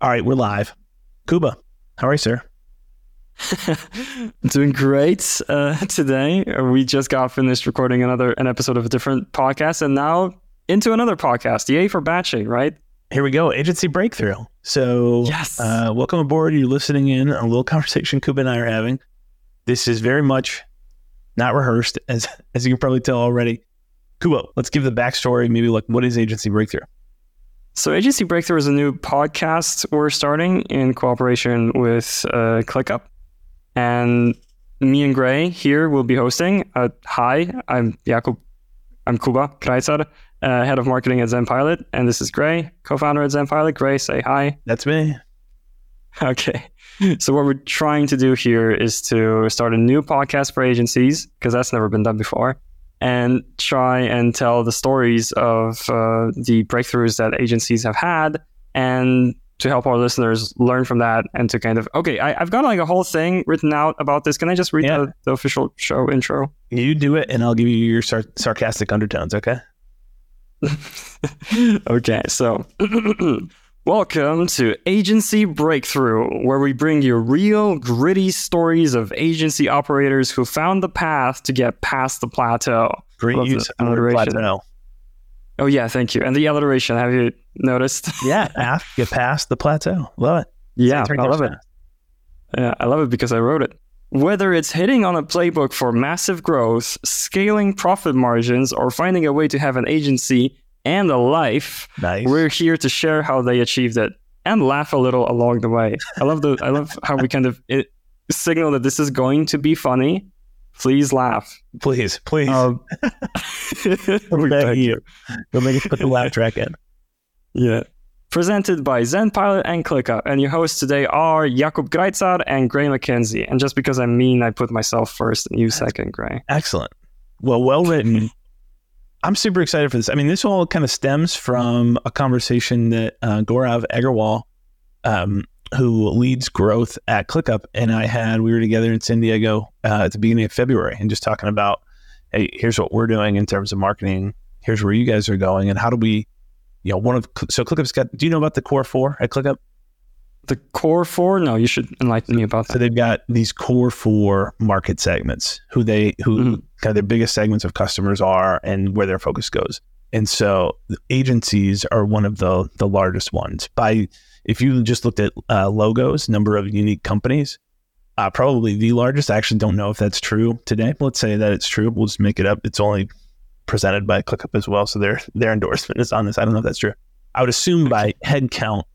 All right, we're live. Kuba, how are you, sir? Doing great uh, today. We just got finished recording another an episode of a different podcast, and now into another podcast. Yay for batching, right? Here we go, agency breakthrough. So, Yes. uh, welcome aboard. You're listening in on a little conversation Kuba and I are having. This is very much not rehearsed, as as you can probably tell already. Kuba, let's give the backstory. Maybe like what is agency breakthrough? So, Agency Breakthrough is a new podcast we're starting in cooperation with uh, ClickUp. And me and Gray here will be hosting. Uh, hi, I'm Jakub. I'm Kuba Kreitzer, uh, head of marketing at ZenPilot. And this is Gray, co founder at ZenPilot. Gray, say hi. That's me. Okay. So, what we're trying to do here is to start a new podcast for agencies, because that's never been done before, and try and tell the stories of uh, the breakthroughs that agencies have had and to help our listeners learn from that and to kind of, okay, I, I've got like a whole thing written out about this. Can I just read Yeah. the, the official show intro? You do it, and I'll give you your sar- sarcastic undertones. Okay. okay, so welcome to Agency Breakthrough, where we bring you real, gritty stories of agency operators who found the path to get past the plateau. Great Love use of the plateau. Oh, yeah, thank you. And the alliteration, have you noticed? Yeah, after get past the plateau. Love it. yeah, I love it. Yeah, I love it because I wrote it. Whether it's hitting on a playbook for massive growth, scaling profit margins, or finding a way to have an agency and a life, Nice. we're here to share how they achieved it and laugh a little along the way. I love the I love how we kind of it, signal that this is going to be funny. Please laugh. please, please. Um, We're begging you. Go make us put the laugh track in. Yeah. Presented by ZenPilot and ClickUp. And your hosts today are Jakub Greitzar and Gray McKenzie. And just because I'm mean, I put myself first and you second, Gray. Excellent. Well, well written. I'm super excited for this. I mean, this all kind of stems from a conversation that uh, Gaurav Agarwal, um, who leads growth at ClickUp, and I had. We were together in San Diego uh, at the beginning of February, and just talking about, hey, here's what we're doing in terms of marketing. Here's where you guys are going, and how do we, you know, one of so ClickUp's got. Do you know about the core four at ClickUp? The core four? No, you should enlighten me about that. So they've got these core four market segments who they who Mhm. kind of their biggest segments of customers are and where their focus goes. And so agencies are one of the the largest ones. By if you just looked at uh, logos, number of unique companies, uh, probably the largest. I actually don't know if that's true today. But let's say that it's true. We'll just make it up. It's only presented by ClickUp as well, so their their endorsement is on this. I don't know if that's true. I would assume by head count,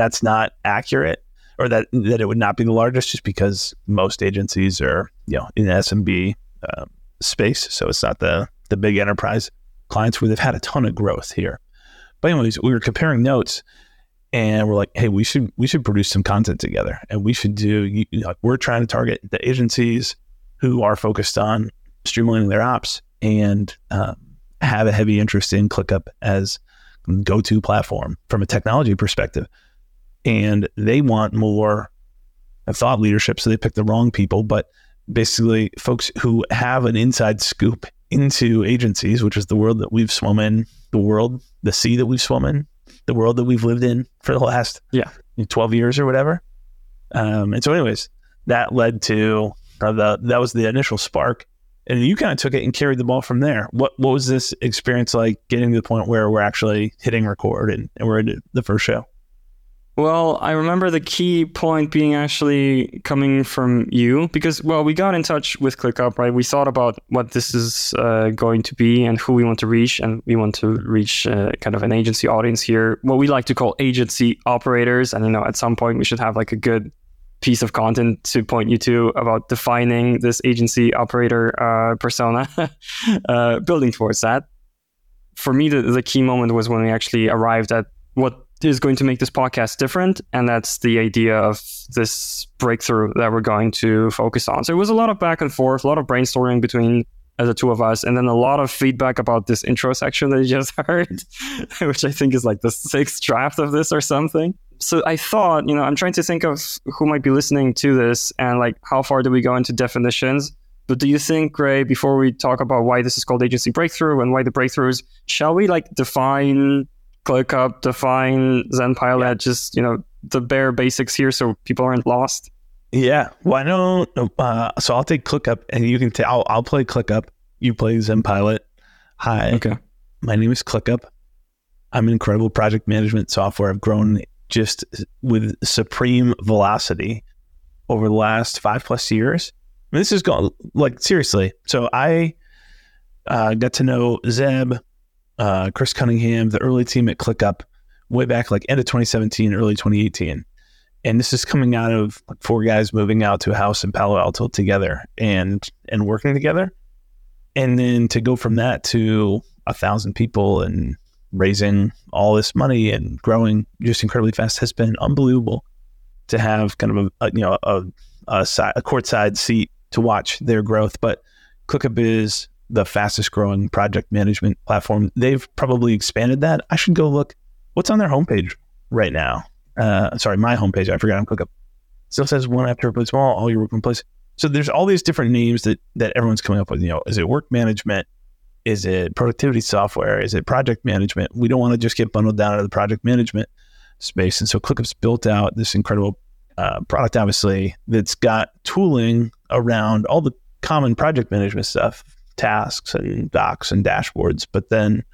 that's not accurate or that that it would not be the largest just because most agencies are you know in the SMB uh, space, so it's not the the big enterprise clients where they've had a ton of growth here. But anyways, we were comparing notes, and we're like, hey, we should we should produce some content together, and we should do you know, we're trying to target the agencies who are focused on streamlining their ops and um, have a heavy interest in ClickUp as go-to platform from a technology perspective and they want more thought leadership. So they pick the wrong people, but basically folks who have an inside scoop into agencies, which is the world that we've swum in, the world, the sea that we've swum in, the world that we've lived in for the last Yeah. 12 years or whatever. Um, and so anyways, that led to uh, the, that was the initial spark. And you kind of took it and carried the ball from there. What what was this experience like getting to the point where we're actually hitting record and, and we're into the first show? Well, I remember the key point being actually coming from you because, well, we got in touch with ClickUp, right? We thought about what this is uh, going to be and who we want to reach, and we want to reach uh, kind of an agency audience here, what we like to call agency operators. And you know, at some point, we should have like a good piece of content to point you to about defining this agency operator uh, persona, uh, building towards that. For me, the, the key moment was when we actually arrived at what is going to make this podcast different. And that's the idea of this breakthrough that we're going to focus on. So it was a lot of back and forth, a lot of brainstorming between uh, the two of us, and then a lot of feedback about this intro section that you just heard, which I think is like the sixth draft of this or something. So I thought, you know, I'm trying to think of who might be listening to this and like how far do we go into definitions. But do you think, Gray, before we talk about why this is called agency breakthrough and why the breakthroughs, shall we like define ClickUp, define ZenPilot, Yeah. just, you know, the bare basics here so people aren't lost? Yeah. Why don't? Uh, so I'll take ClickUp, and you can. i I'll, I'll play ClickUp. You play ZenPilot. Hi. Okay. My name is ClickUp. I'm an incredible project management software. I've grown just with supreme velocity over the last five plus years. I mean, this is going like seriously. So I uh, got to know Zeb, uh, Chris Cunningham, the early team at ClickUp, way back like end of 2017, early 2018. And this is coming out of four guys moving out to a house in Palo Alto together and and working together. And then to go from that to a thousand people and raising all this money and growing just incredibly fast has been unbelievable to have kind of a, a you know a a, side, a courtside seat to watch their growth. But ClickUp is the fastest growing project management platform. They've probably expanded that. I should go look what's on their homepage right now. Uh, sorry, my homepage. I forgot on ClickUp. Still says one after place small, all your work in place. So there's all these different names that that everyone's coming up with. You know, is it work management? Is it productivity software? Is it project management? We don't want to just get bundled down into the project management space. And so ClickUp's built out this incredible uh, product, obviously, that's got tooling around all the common project management stuff, tasks and docs and dashboards, but then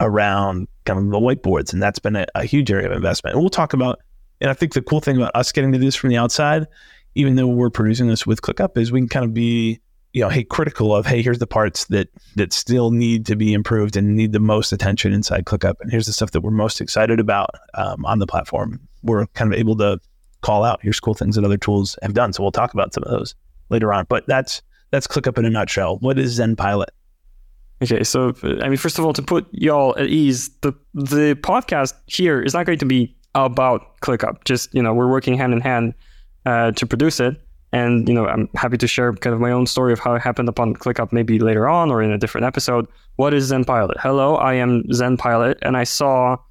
around kind of the whiteboards. And that's been a, a huge area of investment. And we'll talk about, and I think the cool thing about us getting to do this from the outside, even though we're producing this with ClickUp, is we can kind of be you know, hey, critical of, hey, here's the parts that that still need to be improved and need the most attention inside ClickUp, and here's the stuff that we're most excited about um, on the platform. We're kind of able to call out here's cool things that other tools have done. So we'll talk about some of those later on. But that's that's ClickUp in a nutshell. What is ZenPilot? Okay, so I mean, first of all, to put y'all at ease, the the podcast here is not going to be about ClickUp. Just you know, we're working hand in hand uh, to produce it. And you know, I'm happy to share kind of my own story of how it happened upon ClickUp, maybe later on or in a different episode. What is ZenPilot? Hello, I am ZenPilot, and I saw.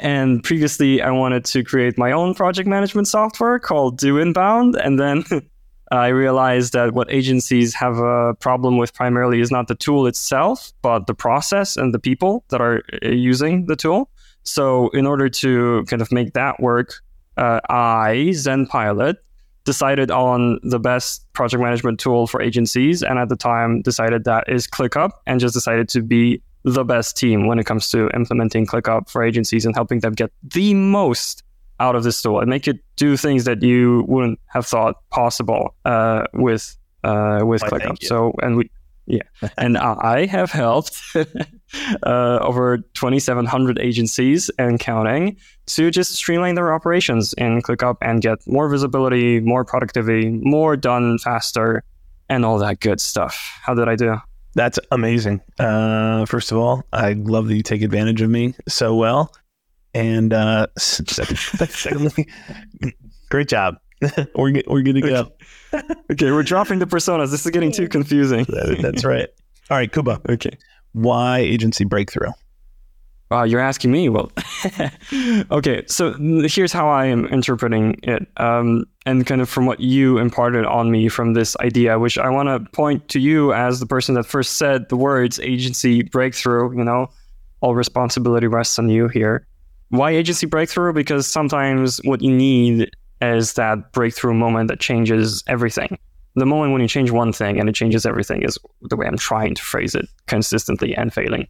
And previously, I wanted to create my own project management software called Do Inbound, and then I realized that what agencies have a problem with primarily is not the tool itself, but the process and the people that are uh, using the tool. So, in order to kind of make that work, uh, I, ZenPilot, decided on the best project management tool for agencies and at the time decided that is ClickUp and just decided to be the best team when it comes to implementing ClickUp for agencies and helping them get the most out of this tool and make it do things that you wouldn't have thought possible uh, with uh, with ClickUp. So and we yeah, and I have helped uh, over 2,700 agencies and counting to just streamline their operations in ClickUp and get more visibility, more productivity, more done faster, and all that good stuff. How did I do? That's amazing. Uh, first of all, I love that you take advantage of me so well. And uh, secondly, great job. we're, we're good to go. okay, we're dropping the personas. This is getting too confusing. that, that's right. All right, Kuba. Okay. Why agency breakthrough? Wow, you're asking me. Well, okay. So here's how I am interpreting it, um, and kind of from what you imparted on me from this idea, which I want to point to you as the person that first said the words agency breakthrough. You know, all responsibility rests on you here. Why agency breakthrough? Because sometimes what you need is that breakthrough moment that changes everything. The moment when you change one thing and it changes everything is the way I'm trying to phrase it consistently and failing.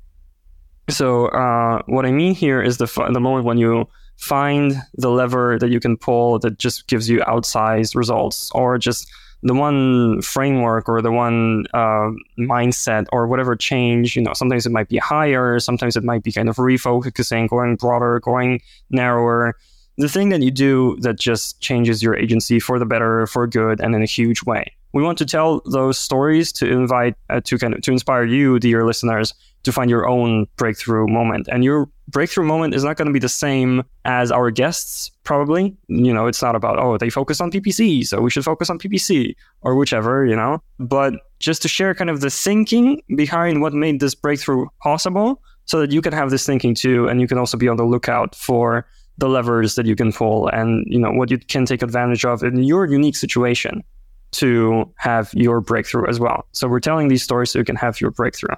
So uh, what I mean here is the the moment when you find the lever that you can pull that just gives you outsized results, or just the one framework or the one uh, mindset or whatever change. You know, sometimes it might be higher, sometimes it might be kind of refocusing, going broader, going narrower the thing that you do that just changes your agency for the better, for good, and in a huge way. We want to tell those stories to invite, uh, to kind of to inspire you, dear listeners, to find your own breakthrough moment. And your breakthrough moment is not going to be the same as our guests, probably. You know, it's not about, oh, they focus on PPC, so we should focus on PPC or whichever, you know. But just to share kind of the thinking behind what made this breakthrough possible so that you can have this thinking too. And you can also be on the lookout for the levers that you can pull and you know what you can take advantage of in your unique situation to have your breakthrough as well. So we're telling these stories so you can have your breakthrough.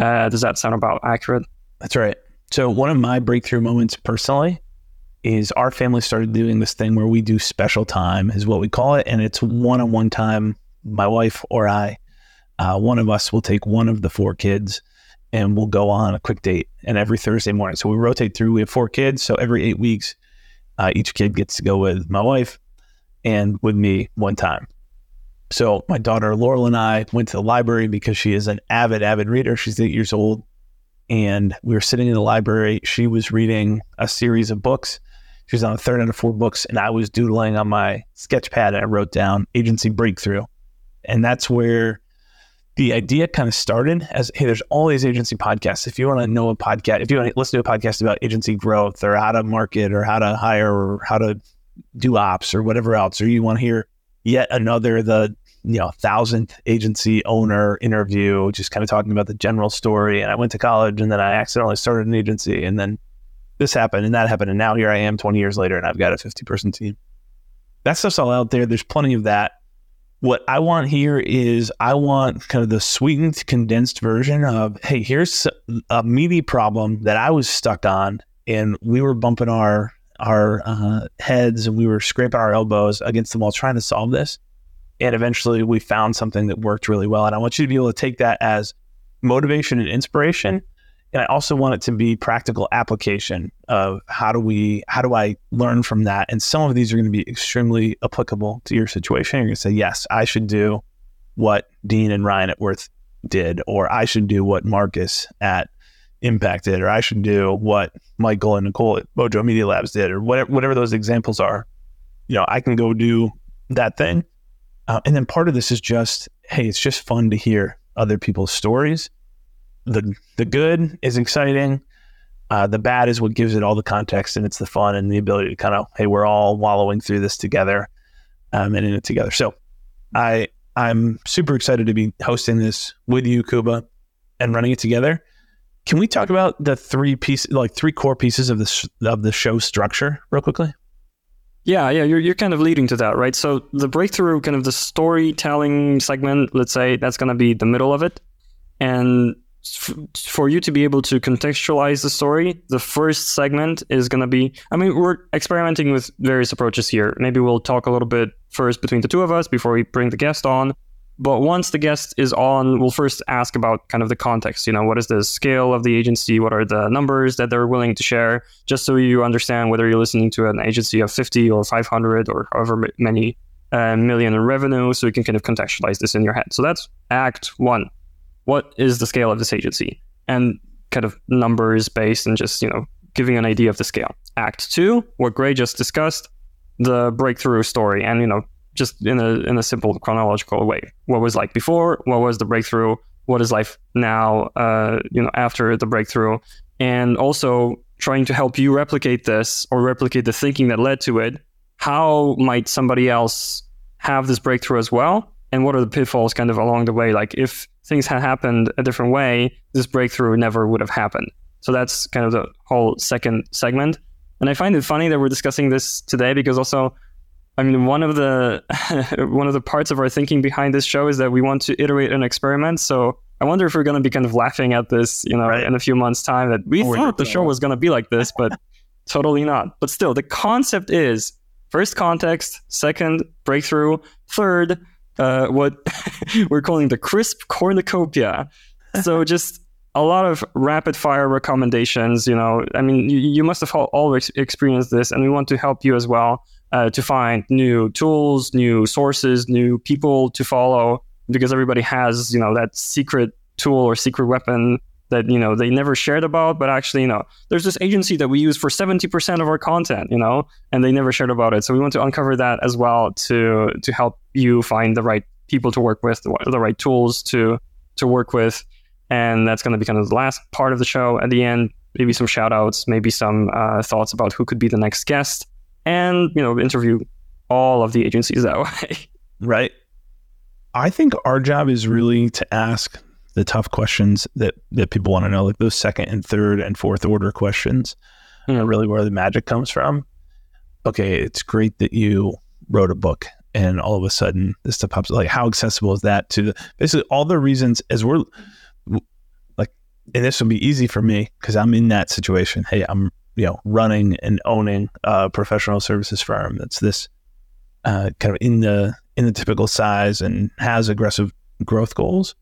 Uh, does that sound about accurate? That's right. So one of my breakthrough moments personally is our family started doing this thing where we do special time, is what we call it. And it's one on one time. My wife or I, uh, one of us will take one of the four kids and we'll go on a quick date. And every Thursday morning, so we rotate through. We have four kids. So every eight weeks, uh, each kid gets to go with my wife and with me one time. So my daughter Laurel and I went to the library because she is an avid, avid reader. She's eight years old. And we were sitting in the library. She was reading a series of books. She was on the third out of four books, and I was doodling on my sketch pad and I wrote down agency breakthrough. And that's where the idea kind of started as hey, there's all these agency podcasts. If you want to know a podcast, if you want to listen to a podcast about agency growth or how to market or how to hire or how to do ops or whatever else, or you want to hear yet another the you know thousandth agency owner interview, just kind of talking about the general story. And I went to college, and then I accidentally started an agency, and then this happened and that happened, and now here I am, 20 years later, and I've got a 50 person team. That stuff's all out there. There's plenty of that. What I want here is I want kind of the sweetened, condensed version of hey, here's a meaty problem that I was stuck on, and we were bumping our our uh, heads and we were scraping our elbows against the wall trying to solve this. And eventually we found something that worked really well. And I want you to be able to take that as motivation and inspiration. And I also want it to be practical application of how do we, how do I learn from that? And some of these are going to be extremely applicable to your situation. You're going to say, yes, I should do what Dean and Ryan at Worth did, or I should do what Marcus at impacted, or I should do what Michael and Nicole at Mojo Media Labs did, or whatever, whatever those examples are. You know, I can go do that thing. Uh, and then part of this is just, hey, it's just fun to hear other people's stories. The the good is exciting. Uh, the bad is what gives it all the context, and it's the fun and the ability to kind of, hey, we're all wallowing through this together, um, and in it together. So, I I'm super excited to be hosting this with you, Kuba, and running it together. Can we talk about the three pieces, like three core pieces of the of the show structure, real quickly? Yeah, yeah, you're you're kind of leading to that, right? So the breakthrough, kind of the storytelling segment, let's say that's going to be the middle of it, and f- for you to be able to contextualize the story, the first segment is going to be. I mean, we're experimenting with various approaches here. Maybe we'll talk a little bit first between the two of us before we bring the guest on. But once the guest is on, we'll first ask about kind of the context. You know, what is the scale of the agency? What are the numbers that they're willing to share? Just so you understand whether you're listening to an agency of 50 or 500 or however many uh, million in revenue, so you can kind of contextualize this in your head. So that's Act One. What is the scale of this agency? And kind of numbers based and just you know giving an idea of the scale. Act Two, what Gray just discussed, the breakthrough story, and you know just in a in a simple chronological way. What was like before? What was the breakthrough? What is life now? Uh, you know, after the breakthrough, and also trying to help you replicate this or replicate the thinking that led to it. How might somebody else have this breakthrough as well? And what are the pitfalls kind of along the way? Like if things had happened a different way, this breakthrough never would have happened. So that's kind of the whole second segment. And I find it funny that we're discussing this today because also I mean, one of the one of the parts of our thinking behind this show is that we want to iterate an experiment. So I wonder if we're going to be kind of laughing at this, you know, right. in a few months' time that we oh, thought the show was going to be like this, but totally not. But still, the concept is first context, second breakthrough, third uh, what we're calling the crisp cornucopia. So just a lot of rapid fire recommendations. You know, I mean, you, you must have all experienced this, and we want to help you as well uh, to find new tools, new sources, new people to follow because everybody has, you know, that secret tool or secret weapon that, you know, they never shared about, but actually, you know, there's this agency that we use for 70% of our content, you know, and they never shared about it. So we want to uncover that as well to to help you find the right people to work with, the right tools to to work with. And that's going to be kind of the last part of the show. At the end, maybe some shout outs, maybe some uh, thoughts about who could be the next guest and you know interview all of the agencies that way. Right. I think our job is really to ask the tough questions that that people want to know, like those second and third and fourth order questions, mm. are really where the magic comes from. Okay, it's great that you wrote a book and all of a sudden this stuff pops like how accessible is that to the, basically all the reasons as we're like and this will be easy for me because I'm in that situation. Hey, I'm you know running and owning a professional services firm that's this uh, kind of in the in the typical size and has aggressive growth goals.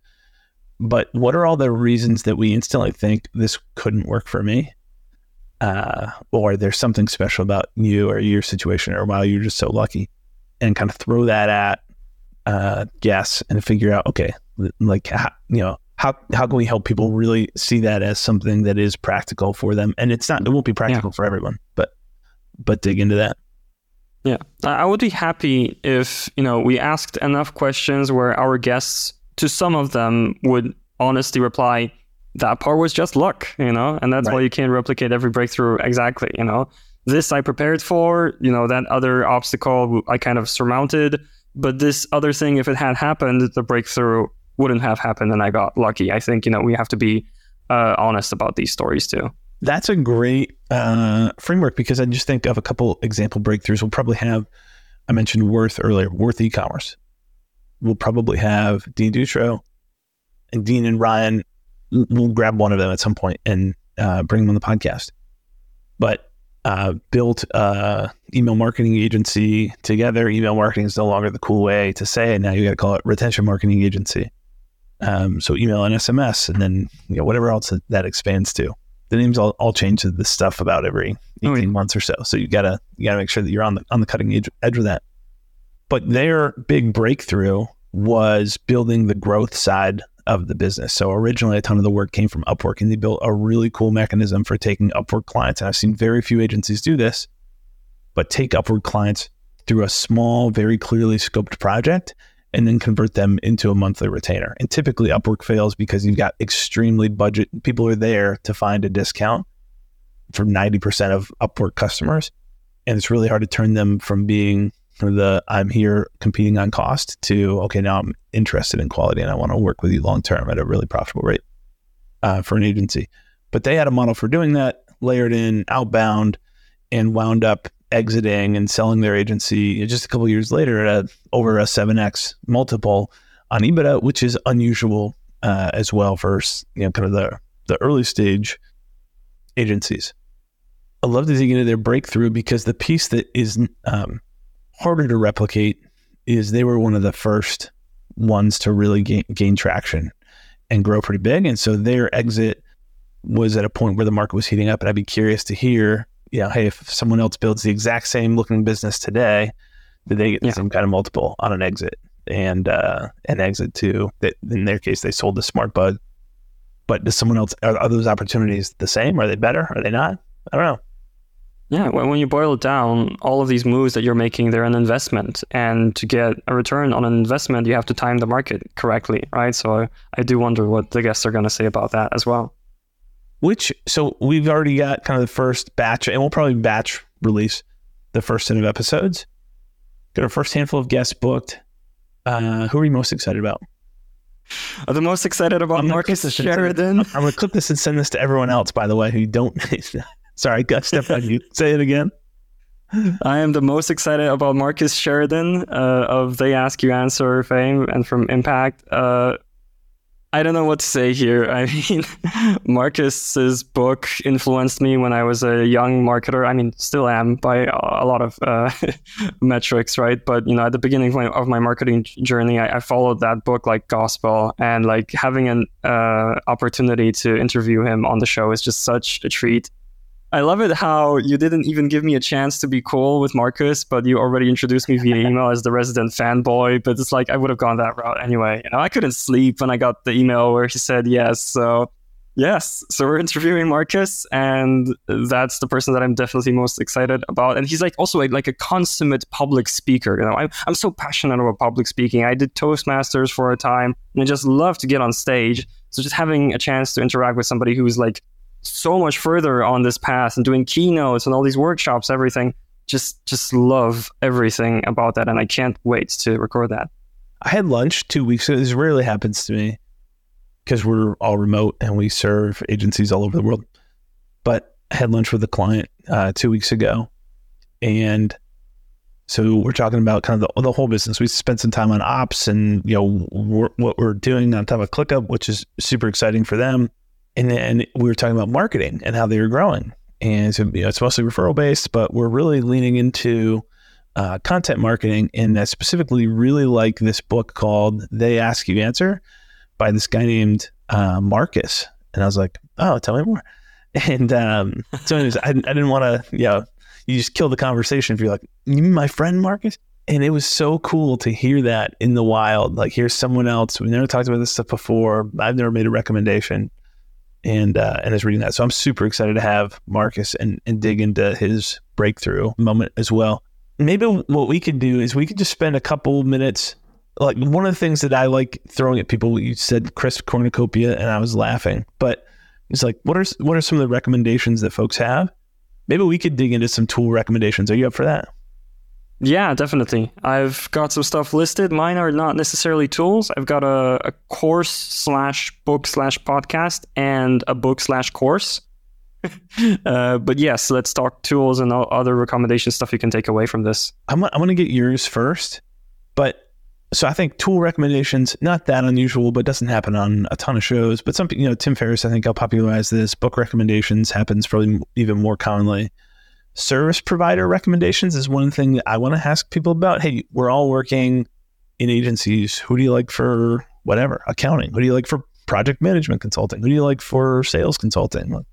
But what are all the reasons that we instantly think this couldn't work for me? Uh, or there's something special about you or your situation, or wow, you're just so lucky, and kind of throw that at uh, guess and figure out, okay, like you know, how how can we help people really see that as something that is practical for them? And it's not, it won't be practical yeah. for everyone, but but dig into that. Yeah, I would be happy if you know we asked enough questions where our guests, to some of them, would honestly reply, "That part was just luck," you know, and that's right. why you can't replicate every breakthrough exactly. You know, this I prepared for, you know, that other obstacle I kind of surmounted, but this other thing, if it had happened, the breakthrough wouldn't have happened, and I got lucky. I think you know we have to be uh, honest about these stories too. That's a great uh, framework because I just think of a couple example breakthroughs. We'll probably have, I mentioned Worth earlier, Worth e-commerce. We'll probably have Dean Dutro and Dean and Ryan. We'll grab one of them at some point and uh, bring them on the podcast. But uh, built a email marketing agency together. Email marketing is no longer the cool way to say it. Now you got to call it retention marketing agency. Um, so email and SMS, and then you know whatever else that expands to the names all, all change to this stuff about every 18 oh, yeah. months or so. So you gotta you gotta make sure that you're on the on the cutting edge, edge of that. But their big breakthrough was building the growth side of the business. So originally a ton of the work came from Upwork and they built a really cool mechanism for taking Upwork clients. And I've seen very few agencies do this, but take Upwork clients through a small, very clearly scoped project and then convert them into a monthly retainer. And typically Upwork fails because you've got extremely budget people are there to find a discount from 90% of Upwork customers. And it's really hard to turn them from being the I'm here competing on cost to okay, now I'm interested in quality and I want to work with you long term at a really profitable rate uh, for an agency. But they had a model for doing that, layered in outbound, and wound up exiting and selling their agency just a couple years later at over a 7x multiple on EBITDA, which is unusual uh, as well for you know kind of the the early stage agencies. I love to dig into their breakthrough because the piece that is um, harder to replicate is they were one of the first ones to really gain, gain traction and grow pretty big, and so their exit was at a point where the market was heating up, and I'd be curious to hear you know, hey, if someone else builds the exact same looking business today, did they get the yeah. same kind of multiple on an exit and uh, an exit to that? In their case, they sold the SmartBug. But does someone else are, are those opportunities the same? Are they better? Are they not? I don't know. Yeah, when you boil it down, all of these moves that you're making, they're an investment. And to get a return on an investment, you have to time the market correctly, right? So I, I do wonder what the guests are going to say about that as well. Which so we've already got kind of the first batch, and we'll probably batch release the first set of episodes. Got our first handful of guests booked. Uh, who are you most excited about? Are the most excited about Marcus Sheridan? I'm gonna clip this and send this to everyone else. By the way, who don't. Sorry, I got stepped on you. Say it again. I am the most excited about Marcus Sheridan uh, of They Ask You Answer fame and from Impact. Uh, I don't know what to say here. I mean, Marcus's book influenced me when I was a young marketer. I mean, still am by a lot of uh, metrics, right? But you know, at the beginning of my, of my marketing journey, I, I, followed that book like gospel, and like having an uh, opportunity to interview him on the show is just such a treat. I love it how you didn't even give me a chance to be cool with Marcus, but you already introduced me via email as the resident fanboy. But it's like I would have gone that route anyway. You know, I couldn't sleep when I got the email where he said yes. So yes, so we're interviewing Marcus, and that's the person that I'm definitely most excited about. And he's like also a, like a consummate public speaker. You know, I'm I'm so passionate about public speaking. I did Toastmasters for a time, and I just love to get on stage. So just having a chance to interact with somebody who's like so much further on this path and doing keynotes and all these workshops, everything. Just just love everything about that, and I can't wait to record that. I had lunch two weeks ago. This rarely happens to me because we're all remote and we serve agencies all over the world. But I had lunch with a client uh, two weeks ago, and so we're talking about kind of the, the whole business. We spent some time on ops and you know what we're doing on top of ClickUp, which is super exciting for them and then we were talking about marketing and how they were growing. and so, you know, it's mostly referral based, but we're really leaning into uh, content marketing. And I specifically really like this book called They Ask You Answer by this guy named uh, Marcus. And I was like, oh, tell me more. And um, so, anyways, I, I didn't want to, you know, you just kill the conversation if you're like, you my friend Marcus? And it was so cool to hear that in the wild. Like, here's someone else. We never talked about this stuff before. I've never made a recommendation and uh, and is reading that. So I'm super excited to have Marcus and, and dig into his breakthrough moment as well. Maybe what we could do is we could just spend a couple minutes. Like one of the things that I like throwing at people, you said crisp cornucopia, and I was laughing. But it's like, what are what are some of the recommendations that folks have? Maybe we could dig into some tool recommendations. Are you up for that? Yeah, definitely. I've got some stuff listed. Mine are not necessarily tools. I've got a, a course slash book slash podcast and a book slash course. uh, but yes, let's talk tools and other recommendation stuff you can take away from this. I'm, I'm going to get yours first. But so I think tool recommendations, not that unusual, but doesn't happen on a ton of shows. But something, you know, Tim Ferriss, I think, helped popularize this. Book recommendations happens probably even more commonly service provider recommendations is one thing that I want to ask people about. Hey, we're all working in agencies. Who do you like for whatever accounting? Who do you like for project management consulting? Who do you like for sales consulting?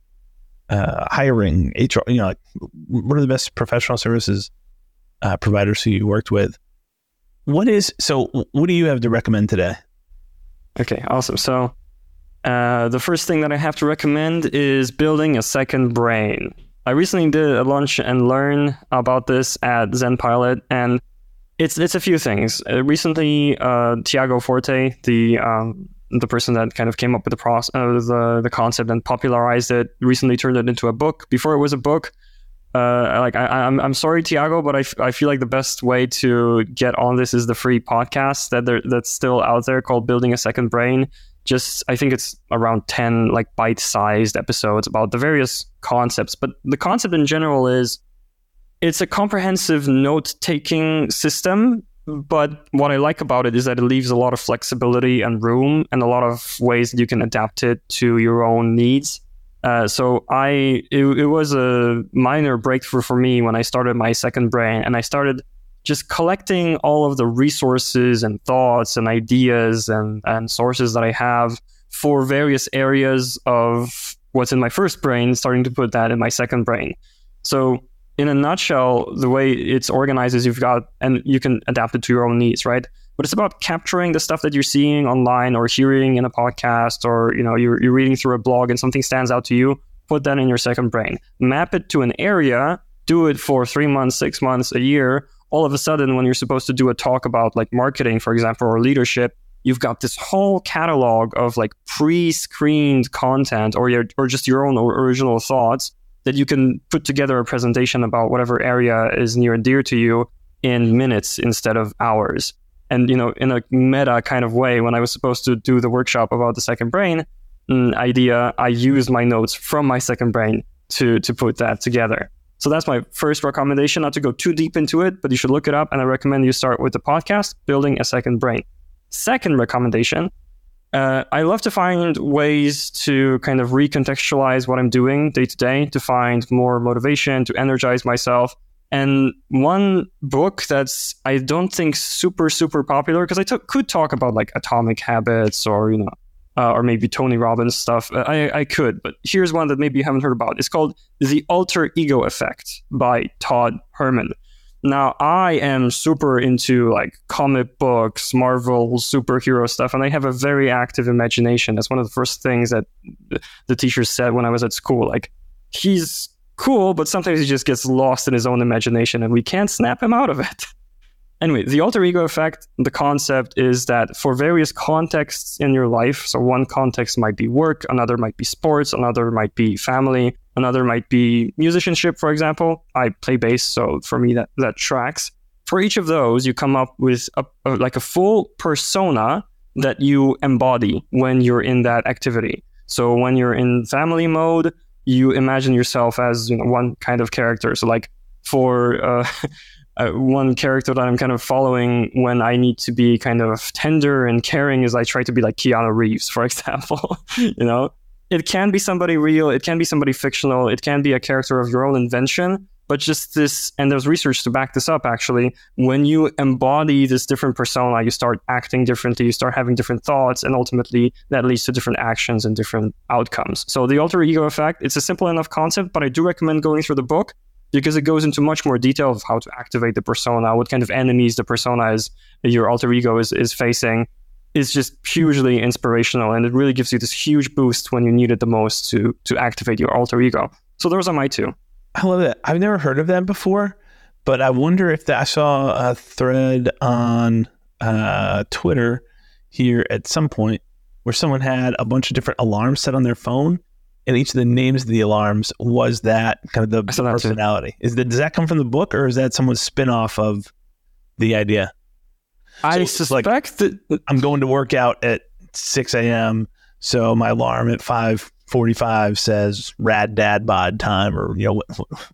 Uh, hiring, HR. You know, like, what are the best professional services uh, providers who you worked with? What is so? What do you have to recommend today? Okay, awesome. So. Uh, the first thing that I have to recommend is building a second brain. I recently did a lunch and learn about this at ZenPilot, and it's it's a few things. Uh, recently, uh, Tiago Forte, the um, the person that kind of came up with the, process, uh, the the concept and popularized it, recently turned it into a book. Before it was a book, uh, like I, am I'm, I'm sorry, Tiago, but I, f- I feel like the best way to get on this is the free podcast that there, that's still out there called Building a Second Brain just I think it's around 10 like bite-sized episodes about the various concepts but the concept in general is it's a comprehensive note-taking system but what I like about it is that it leaves a lot of flexibility and room and a lot of ways that you can adapt it to your own needs. Uh, so I it, it was a minor breakthrough for me when I started my second brain and I started just collecting all of the resources and thoughts and ideas and, and sources that I have for various areas of what's in my first brain, starting to put that in my second brain. So, in a nutshell, the way it's organized is you've got, and you can adapt it to your own needs, right? But it's about capturing the stuff that you're seeing online or hearing in a podcast or, you know, you're, you're reading through a blog and something stands out to you, put that in your second brain. Map it to an area, do it for three months, six months, a year, all of a sudden when you're supposed to do a talk about like marketing for example or leadership you've got this whole catalog of like pre-screened content or your or just your own original thoughts that you can put together a presentation about whatever area is near and dear to you in minutes instead of hours. And you know in a meta kind of way when i was supposed to do the workshop about the second brain mm, idea i used my notes from my second brain to to put that together so that's my first recommendation, not to go too deep into it, but you should look it up. And I recommend you start with the podcast, Building a Second Brain. Second recommendation, uh, I love to find ways to kind of recontextualize what I'm doing day to day to find more motivation, to energize myself. And one book that's I don't think super super popular because I t- could talk about like Atomic Habits or you know uh, or maybe Tony Robbins stuff. Uh, I, I could, but here's one that maybe you haven't heard about. It's called The Alter Ego Effect by Todd Herman. Now, I am super into like comic books, Marvel, superhero stuff, and I have a very active imagination. That's one of the first things that the teachers said when I was at school. Like, he's cool, but sometimes he just gets lost in his own imagination, and we can't snap him out of it. Anyway, the alter ego effect, the concept is that for various contexts in your life, so one context might be work, another might be sports, another might be family, another might be musicianship, for example. I play bass, so for me that, that tracks. For each of those, you come up with a, a, like a full persona that you embody when you're in that activity. So when you're in family mode, you imagine yourself as you know, one kind of character. So like for uh, uh, one character that I'm kind of following when I need to be kind of tender and caring is I try to be like Keanu Reeves, for example. you know, it can be somebody real, it can be somebody fictional, it can be a character of your own invention. But just this, and there's research to back this up actually. When you embody this different persona, you start acting differently, you start having different thoughts, and ultimately that leads to different actions and different outcomes. So the alter ego effect, it's a simple enough concept, but I do recommend going through the book because it goes into much more detail of how to activate the persona, what kind of enemies the persona is, your alter ego is, is facing, is just hugely inspirational and it really gives you this huge boost when you need it the most to to activate your alter ego. So those are my two. I love it. I've never heard of that before, but I wonder if that, I saw a thread on uh, Twitter here at some point where someone had a bunch of different alarms set on their phone, and each of the names of the alarms was that kind of the personality. Is that does that come from the book, or is that someone's spin off of the idea? I so suspect like, that I'm going to work out at 6 a.m. So my alarm at 5:45 says "Rad Dad Bod" time, or you know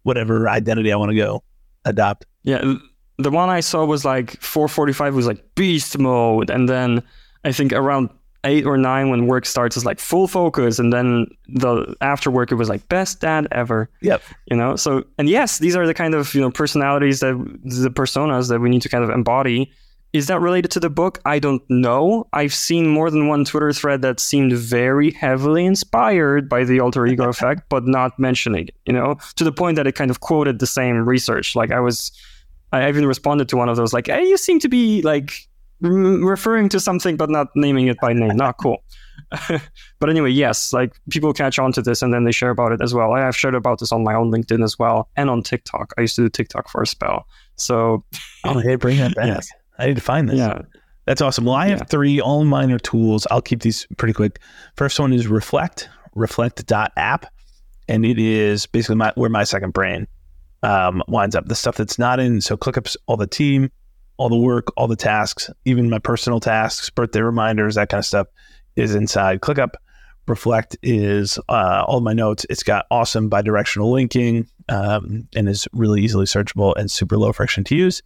whatever identity I want to go adopt. Yeah, the one I saw was like 4:45 was like beast mode, and then I think around eight or nine when work starts is like full focus and then the after work it was like best dad ever yep you know so and yes these are the kind of you know personalities that the personas that we need to kind of embody is that related to the book? I don't know. I've seen more than one Twitter thread that seemed very heavily inspired by the alter ego effect, but not mentioning it, you know, to the point that it kind of quoted the same research. Like I was, I even responded to one of those, like, hey, you seem to be like referring to something, but not naming it by name. Not cool. but anyway, yes, like people catch on to this and then they share about it as well. I have shared about this on my own LinkedIn as well and on TikTok. I used to do TikTok for a spell. So, oh, hey, bring that back. Yes. I need to find this. Yeah. That's awesome. Well, I have yeah. three all minor tools. I'll keep these pretty quick. First one is Reflect, reflect.app. And it is basically my, where my second brain um, winds up. The stuff that's not in. So ClickUp's all the team, all the work, all the tasks, even my personal tasks, birthday reminders, that kind of stuff is inside ClickUp. Reflect is uh, all my notes. It's got awesome bidirectional linking um, and is really easily searchable and super low friction to use.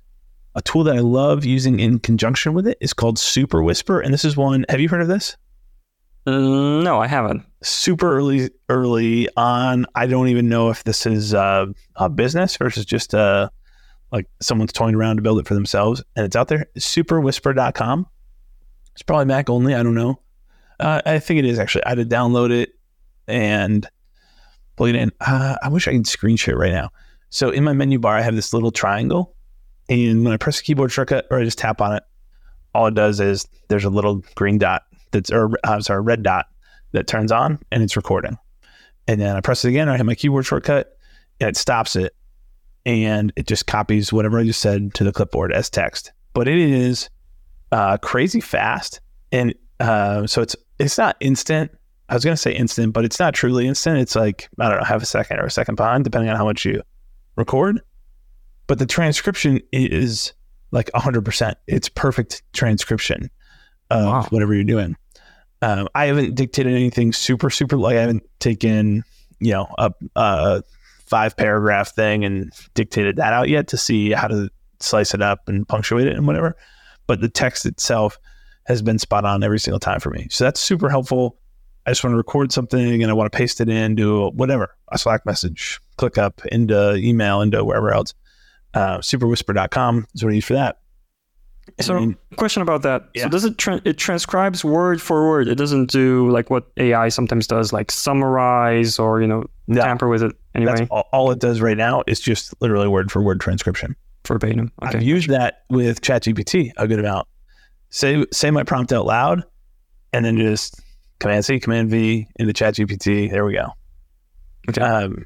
A tool that I love using in conjunction with it is called Super Whisper, and this is one. Have you heard of this? Mm, no, I haven't. Super early, early on. I don't even know if this is uh, a business versus just uh, like someone's toying around to build it for themselves, and it's out there. Superwhisper.com. It's probably Mac only. I don't know. Uh, I think it is actually. I had to download it and plug it in. Uh, I wish I could screen share right now. So in my menu bar, I have this little triangle and when I press the keyboard shortcut or I just tap on it, all it does is there's a little green dot that's, or I'm sorry, red dot that turns on and it's recording. And then I press it again, I hit my keyboard shortcut and it stops it and it just copies whatever I just said to the clipboard as text. But it is uh, crazy fast. And uh, so it's it's not instant. I was going to say instant, but it's not truly instant. It's like, I don't know, half a second or a second behind, depending on how much you record but the transcription is like 100%. It's perfect transcription of wow. whatever you're doing. Um, I haven't dictated anything super, super, like I haven't taken, you know, a, a five paragraph thing and dictated that out yet to see how to slice it up and punctuate it and whatever. But the text itself has been spot on every single time for me. So that's super helpful. I just want to record something and I want to paste it in, do whatever, a Slack message, ClickUp into email, into wherever else uh, superwhisper.com is what I use for that. So, question about that. Yeah. So, does it tra- it transcribes word for word? It doesn't do like what AI sometimes does, like summarize or you know no, tamper with it. Anyway, all, all, it does right now is just literally word for word transcription. Verbatim. Okay. I've used that with ChatGPT a good amount. Say say my prompt out loud, and then just Command C, Command V into ChatGPT. There we go. Okay. Um,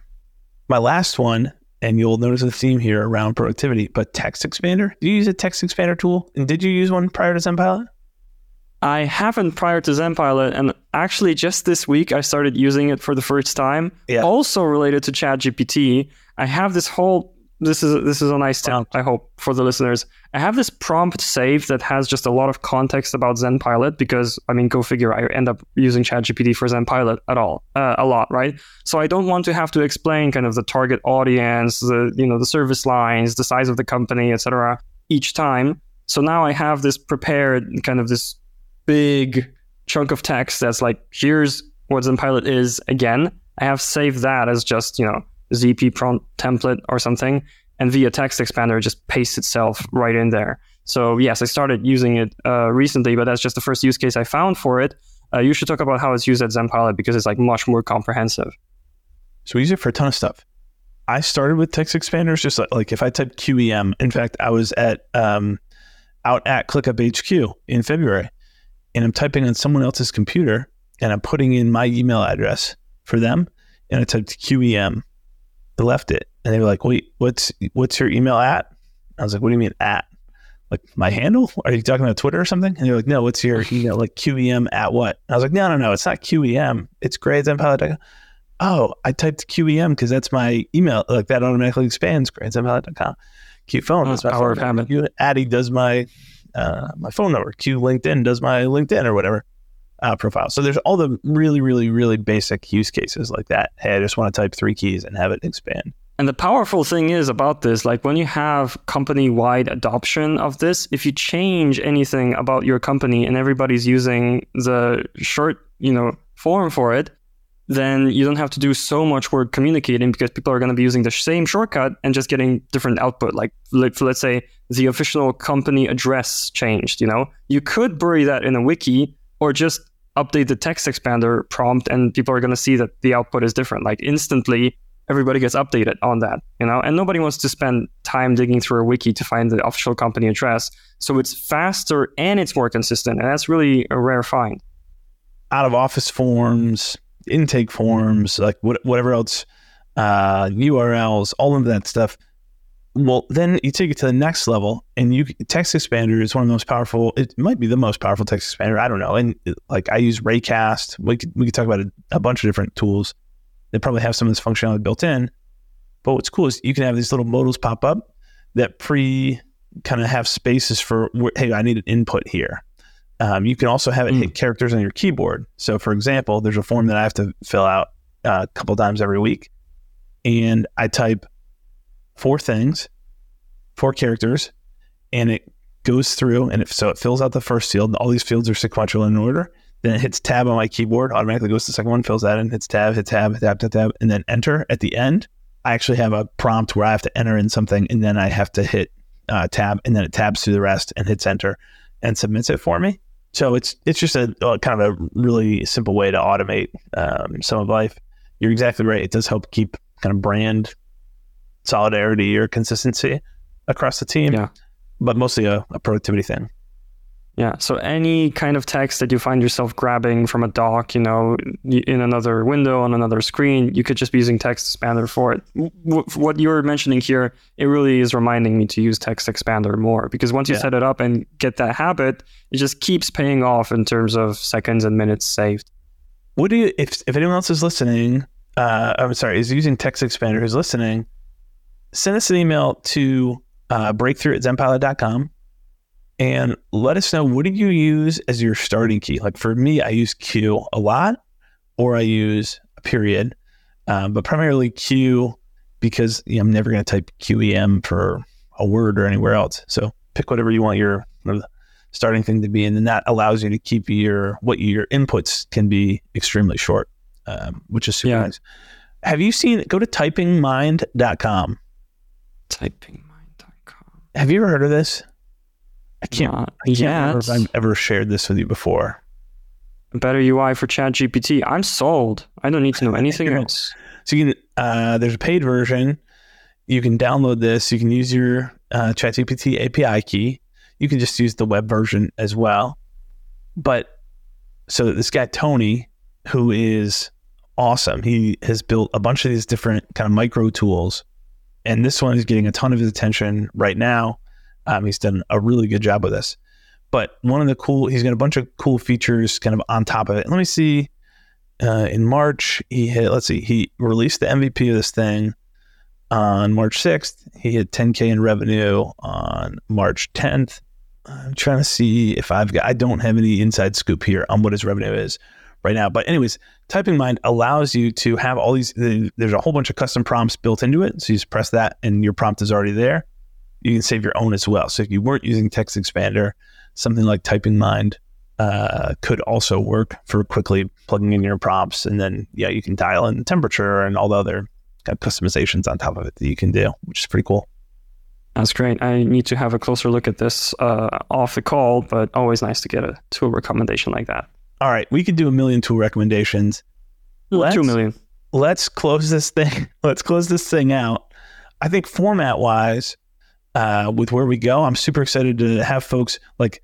my last one and you'll notice a theme here around productivity. But text expander, do you use a text expander tool? And did you use one prior to ZenPilot? I haven't prior to ZenPilot, and actually just this week I started using it for the first time. Yeah. Also related to ChatGPT, I have this whole this is this is a nice tip, I hope, for the listeners. I have this prompt saved that has just a lot of context about ZenPilot because I mean, go figure. I end up using ChatGPT for ZenPilot at all, uh, a lot, right? So I don't want to have to explain kind of the target audience, the you know the service lines, the size of the company, etc. Each time. So now I have this prepared kind of this big chunk of text that's like here's what Zenpilot is again, I have saved that as just, you know, ZP prompt template or something. And via text expander, it just pastes itself right in there. So yes, I started using it uh, recently, but that's just the first use case I found for it. Uh, you should talk about how it's used at Zenpilot because it's like much more comprehensive. So we use it for a ton of stuff. I started with text expanders, just like, like if I type QEM. In fact, I was at um, out at ClickUp HQ in February, and I'm typing on someone else's computer, and I'm putting in my email address for them, and I typed QEM. I left it, and they were like, "Wait, what's what's your email at?" I was like, "What do you mean at?" Like my handle? Are you talking about Twitter or something? And they're like, "No, what's your email? Like QEM at what?" And I was like, "No, no, no, it's not QEM. It's grades.pilot.com." Oh, I typed QEM because that's my email. Like that automatically expands grades.pilot.com. Cute phone. That's my power phone of number. Q Addy does my uh, my phone number. Q LinkedIn does my LinkedIn or whatever uh, profile. So there's all the really, really, really basic use cases like that. Hey, I just want to type three keys and have it expand. And the powerful thing is about this, like when you have company wide adoption of this, if you change anything about your company and everybody's using the short, you know, form for it, then you don't have to do so much work communicating because people are going to be using the same shortcut and just getting different output. Like, let, let's say the official company address changed, you know, you could bury that in a wiki or just update the text expander prompt and people are going to see that the output is different. Like instantly, everybody gets updated on that, you know, and nobody wants to spend time digging through a wiki to find the official company address. So it's faster and it's more consistent. And that's really a rare find. Out of office forms, intake forms, like what, whatever else, uh, URLs, all of that stuff. Well, then you take it to the next level, and you text expander is one of the most powerful. It might be the most powerful text expander. I don't know. And like I use Raycast. We could, we could talk about a, a bunch of different tools that probably have some of this functionality built in. But what's cool is you can have these little modals pop up that pre kind of have spaces for hey, I need an input here. Um, you can also have it mm. hit characters on your keyboard. So, for example, there's a form that I have to fill out uh, a couple times every week, and I type four things, four characters, and it goes through and it, so it fills out the first field. All these fields are sequential in order. Then it hits tab on my keyboard, automatically goes to the second one, fills that in, hits tab, hits tab, tab, tab, tab, and then enter at the end. I actually have a prompt where I have to enter in something and then I have to hit uh, tab and then it tabs through the rest and hits enter and submits it for me. So it's it's just a, a kind of a really simple way to automate um, some of life. You're exactly right. It does help keep kind of brand solidarity or consistency across the team, yeah. but mostly a, a productivity thing. Yeah. So any kind of text that you find yourself grabbing from a doc, you know, in another window on another screen, you could just be using Text Expander for it. What you're mentioning here, it really is reminding me to use Text Expander more because once you yeah. set it up and get that habit, it just keeps paying off in terms of seconds and minutes saved. What do you, if if anyone else is listening, uh, I'm sorry, is using Text Expander who's listening, send us an email to uh, breakthrough at zenpilot.com and let us know what do you use as your starting key. Like for me, I use Q a lot, or I use a period, um, but primarily Q because you know, I'm never going to type QEM for a word or anywhere else. So pick whatever you want your starting thing to be, and then that allows you to keep your what your inputs can be extremely short, um, which is super yeah. nice. Have you seen? Go to typingmind.com. Typingmind.com. Have you ever heard of this? I can't, I can't yet. remember if I've ever shared this with you before. Better UI for ChatGPT. I'm sold. I don't need to know anything else. So you can, uh, there's a paid version. You can download this. You can use your uh, ChatGPT API key. You can just use the web version as well. But so this guy Tony, who is awesome, he has built a bunch of these different kind of micro tools, and this one is getting a ton of his attention right now. Um, he's done a really good job with this. But one of the cool, he's got a bunch of cool features kind of on top of it. Let me see. Uh, in March, he hit, let's see, he released the MVP of this thing on March 6th. He hit 10K in revenue on March 10th. I'm trying to see if I've got, I don't have any inside scoop here on what his revenue is right now. But, anyways, Typing Mind allows you to have all these, there's a whole bunch of custom prompts built into it. So you just press that and your prompt is already there you can save your own as well. So if you weren't using Text Expander, something like Typing Mind uh, could also work for quickly plugging in your prompts. And then, yeah, you can dial in the temperature and all the other kind of customizations on top of it that you can do, which is pretty cool. That's great. I need to have a closer look at this uh, off the call, but always nice to get a tool recommendation like that. All right, we could do a million tool recommendations. Let's, Two million. Let's close this thing. Let's close this thing out. I think format wise, uh, with where we go, I'm super excited to have folks like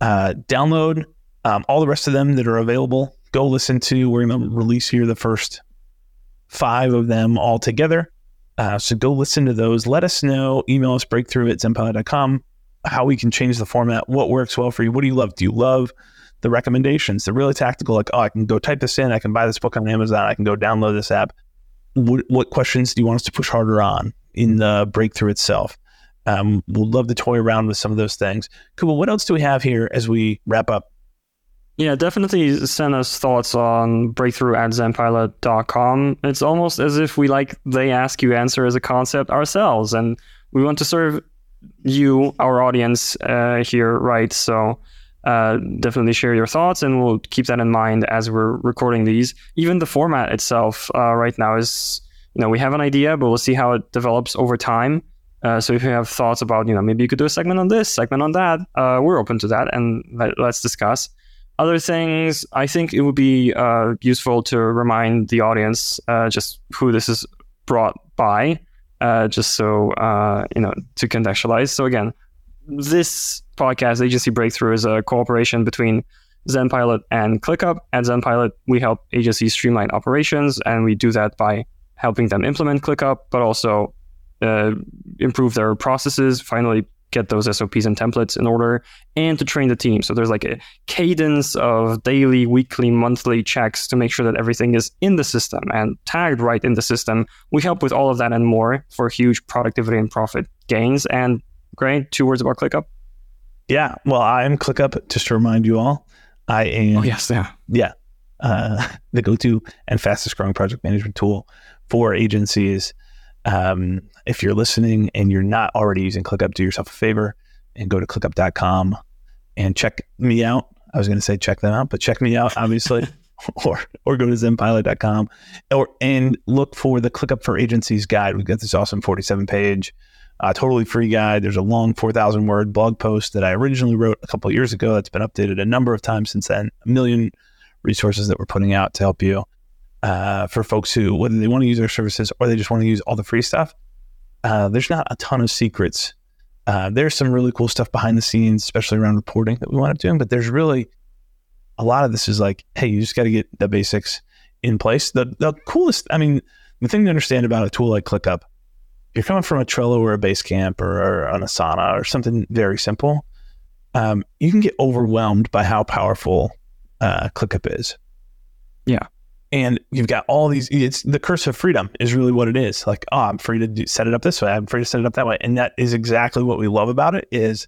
uh, download um, all the rest of them that are available. Go listen to. We're going to release here the first five of them all together. Uh, so go listen to those. Let us know. Email us breakthrough at zenpilot.com how we can change the format. What works well for you? What do you love? Do you love the recommendations? They're really tactical. Like, oh, I can go type this in. I can buy this book on Amazon. I can go download this app. What, what questions do you want us to push harder on in the breakthrough itself? Um, we'll love to toy around with some of those things. Cool. What else do we have here as we wrap up? Yeah, definitely send us thoughts on breakthrough at zenpilot.com. It's almost as if we like they ask you answer as a concept ourselves, and we want to serve you, our audience uh, here, right? So uh, definitely share your thoughts, and we'll keep that in mind as we're recording these. Even the format itself uh, right now is, you know, we have an idea, but we'll see how it develops over time. Uh, so if you have thoughts about, you know, maybe you could do a segment on this, segment on that, uh, we're open to that, and let, us discuss. Other things, I think it would be uh, useful to remind the audience uh, just who this is brought by, uh, just so uh, you know to contextualize. So again, this podcast, Agency Breakthrough, is a cooperation between ZenPilot and ClickUp. At ZenPilot, we help agencies streamline operations, and we do that by helping them implement ClickUp, but also uh, improve their processes, finally get those SOPs and templates in order, and to train the team. So there's like a cadence of daily, weekly, monthly checks to make sure that everything is in the system and tagged right in the system. We help with all of that and more for huge productivity and profit gains. And great, two words about ClickUp. Yeah, well, I am ClickUp. Just to remind you all, I am. Oh yes, yeah, yeah, uh, the go-to and fastest growing project management tool for agencies um, if you're listening and you're not already using ClickUp, do yourself a favor and go to clickup.com and check me out. I was going to say check them out, but check me out, obviously, or or go to zenpilot.com or and look for the ClickUp for Agencies guide. We've got this awesome 47 page, uh, totally free guide. There's a long 4,000 word blog post that I originally wrote a couple years ago that's been updated a number of times since then. A million resources that we're putting out to help you uh, for folks who, whether they want to use our services or they just want to use all the free stuff, uh, there's not a ton of secrets. Uh, there's some really cool stuff behind the scenes, especially around reporting that we want up doing, but there's really a lot of this is like, hey, you just got to get the basics in place. The, the coolest, I mean, the thing to understand about a tool like ClickUp, you're coming from a Trello or a Basecamp or, or an Asana or something very simple, um, you can get overwhelmed by how powerful uh, ClickUp is. Yeah and you've got all these it's the curse of freedom is really what it is. Like oh i'm free to do, set it up this way. I'm free to set it up that way. And that is exactly what we love about it is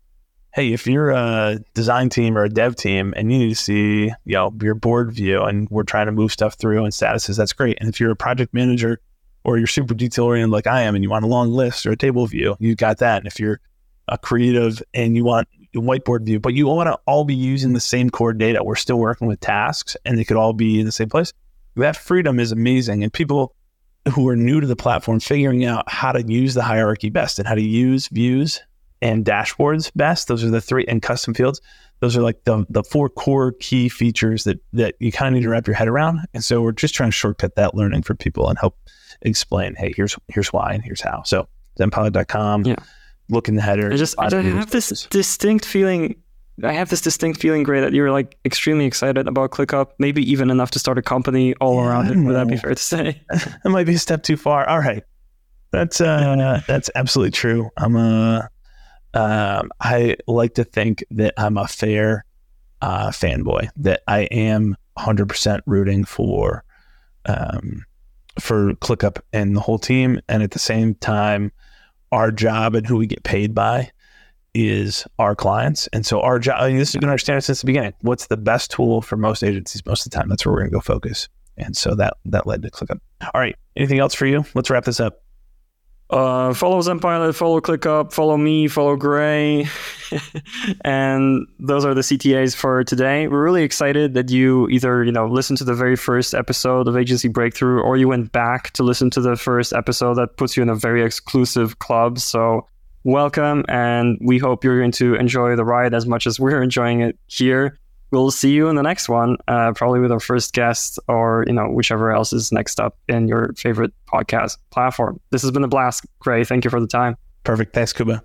hey if you're a design team or a dev team and you need to see you know your board view and we're trying to move stuff through and statuses that's great. And if you're a project manager or you're super detail oriented like i am and you want a long list or a table view you've got that. And if you're a creative and you want a whiteboard view but you want to all be using the same core data we're still working with tasks and they could all be in the same place that freedom is amazing. And people who are new to the platform figuring out how to use the hierarchy best and how to use views and dashboards best. Those are the three and custom fields. Those are like the the four core key features that that you kind of need to wrap your head around. And so we're just trying to shortcut that learning for people and help explain, hey, here's here's why and here's how. So zenpilot.com. Yeah. Look in the header. I just I don't have this distinct feeling I have this distinct feeling, Gray, that you're like extremely excited about ClickUp, maybe even enough to start a company all yeah, around it. Would that be fair to say? that might be a step too far. All right, that's uh, that's absolutely true. I'm a, um, I like to think that I'm a fair uh, fanboy. That I am 100% rooting for, um, for ClickUp and the whole team, and at the same time, our job and who we get paid by is our clients. And so our job, I mean, this to understand it since the beginning. What's the best tool for most agencies most of the time? That's where we're going to go focus. And so that that led to ClickUp. All right. Anything else for you? Let's wrap this up. Uh, follow Zenpilot, follow ClickUp, follow me, follow Gray. and those are the CTAs for today. We're really excited that you either, you know, listened to the very first episode of Agency Breakthrough or you went back to listen to the first episode that puts you in a very exclusive club. So welcome and we hope you're going to enjoy the ride as much as we're enjoying it here we'll see you in the next one, uh, probably with our first guest or, you know, whichever else is next up in your favorite podcast platform. This has been a blast. Gray. Thank you for the time. Perfect. Thanks, Kuba.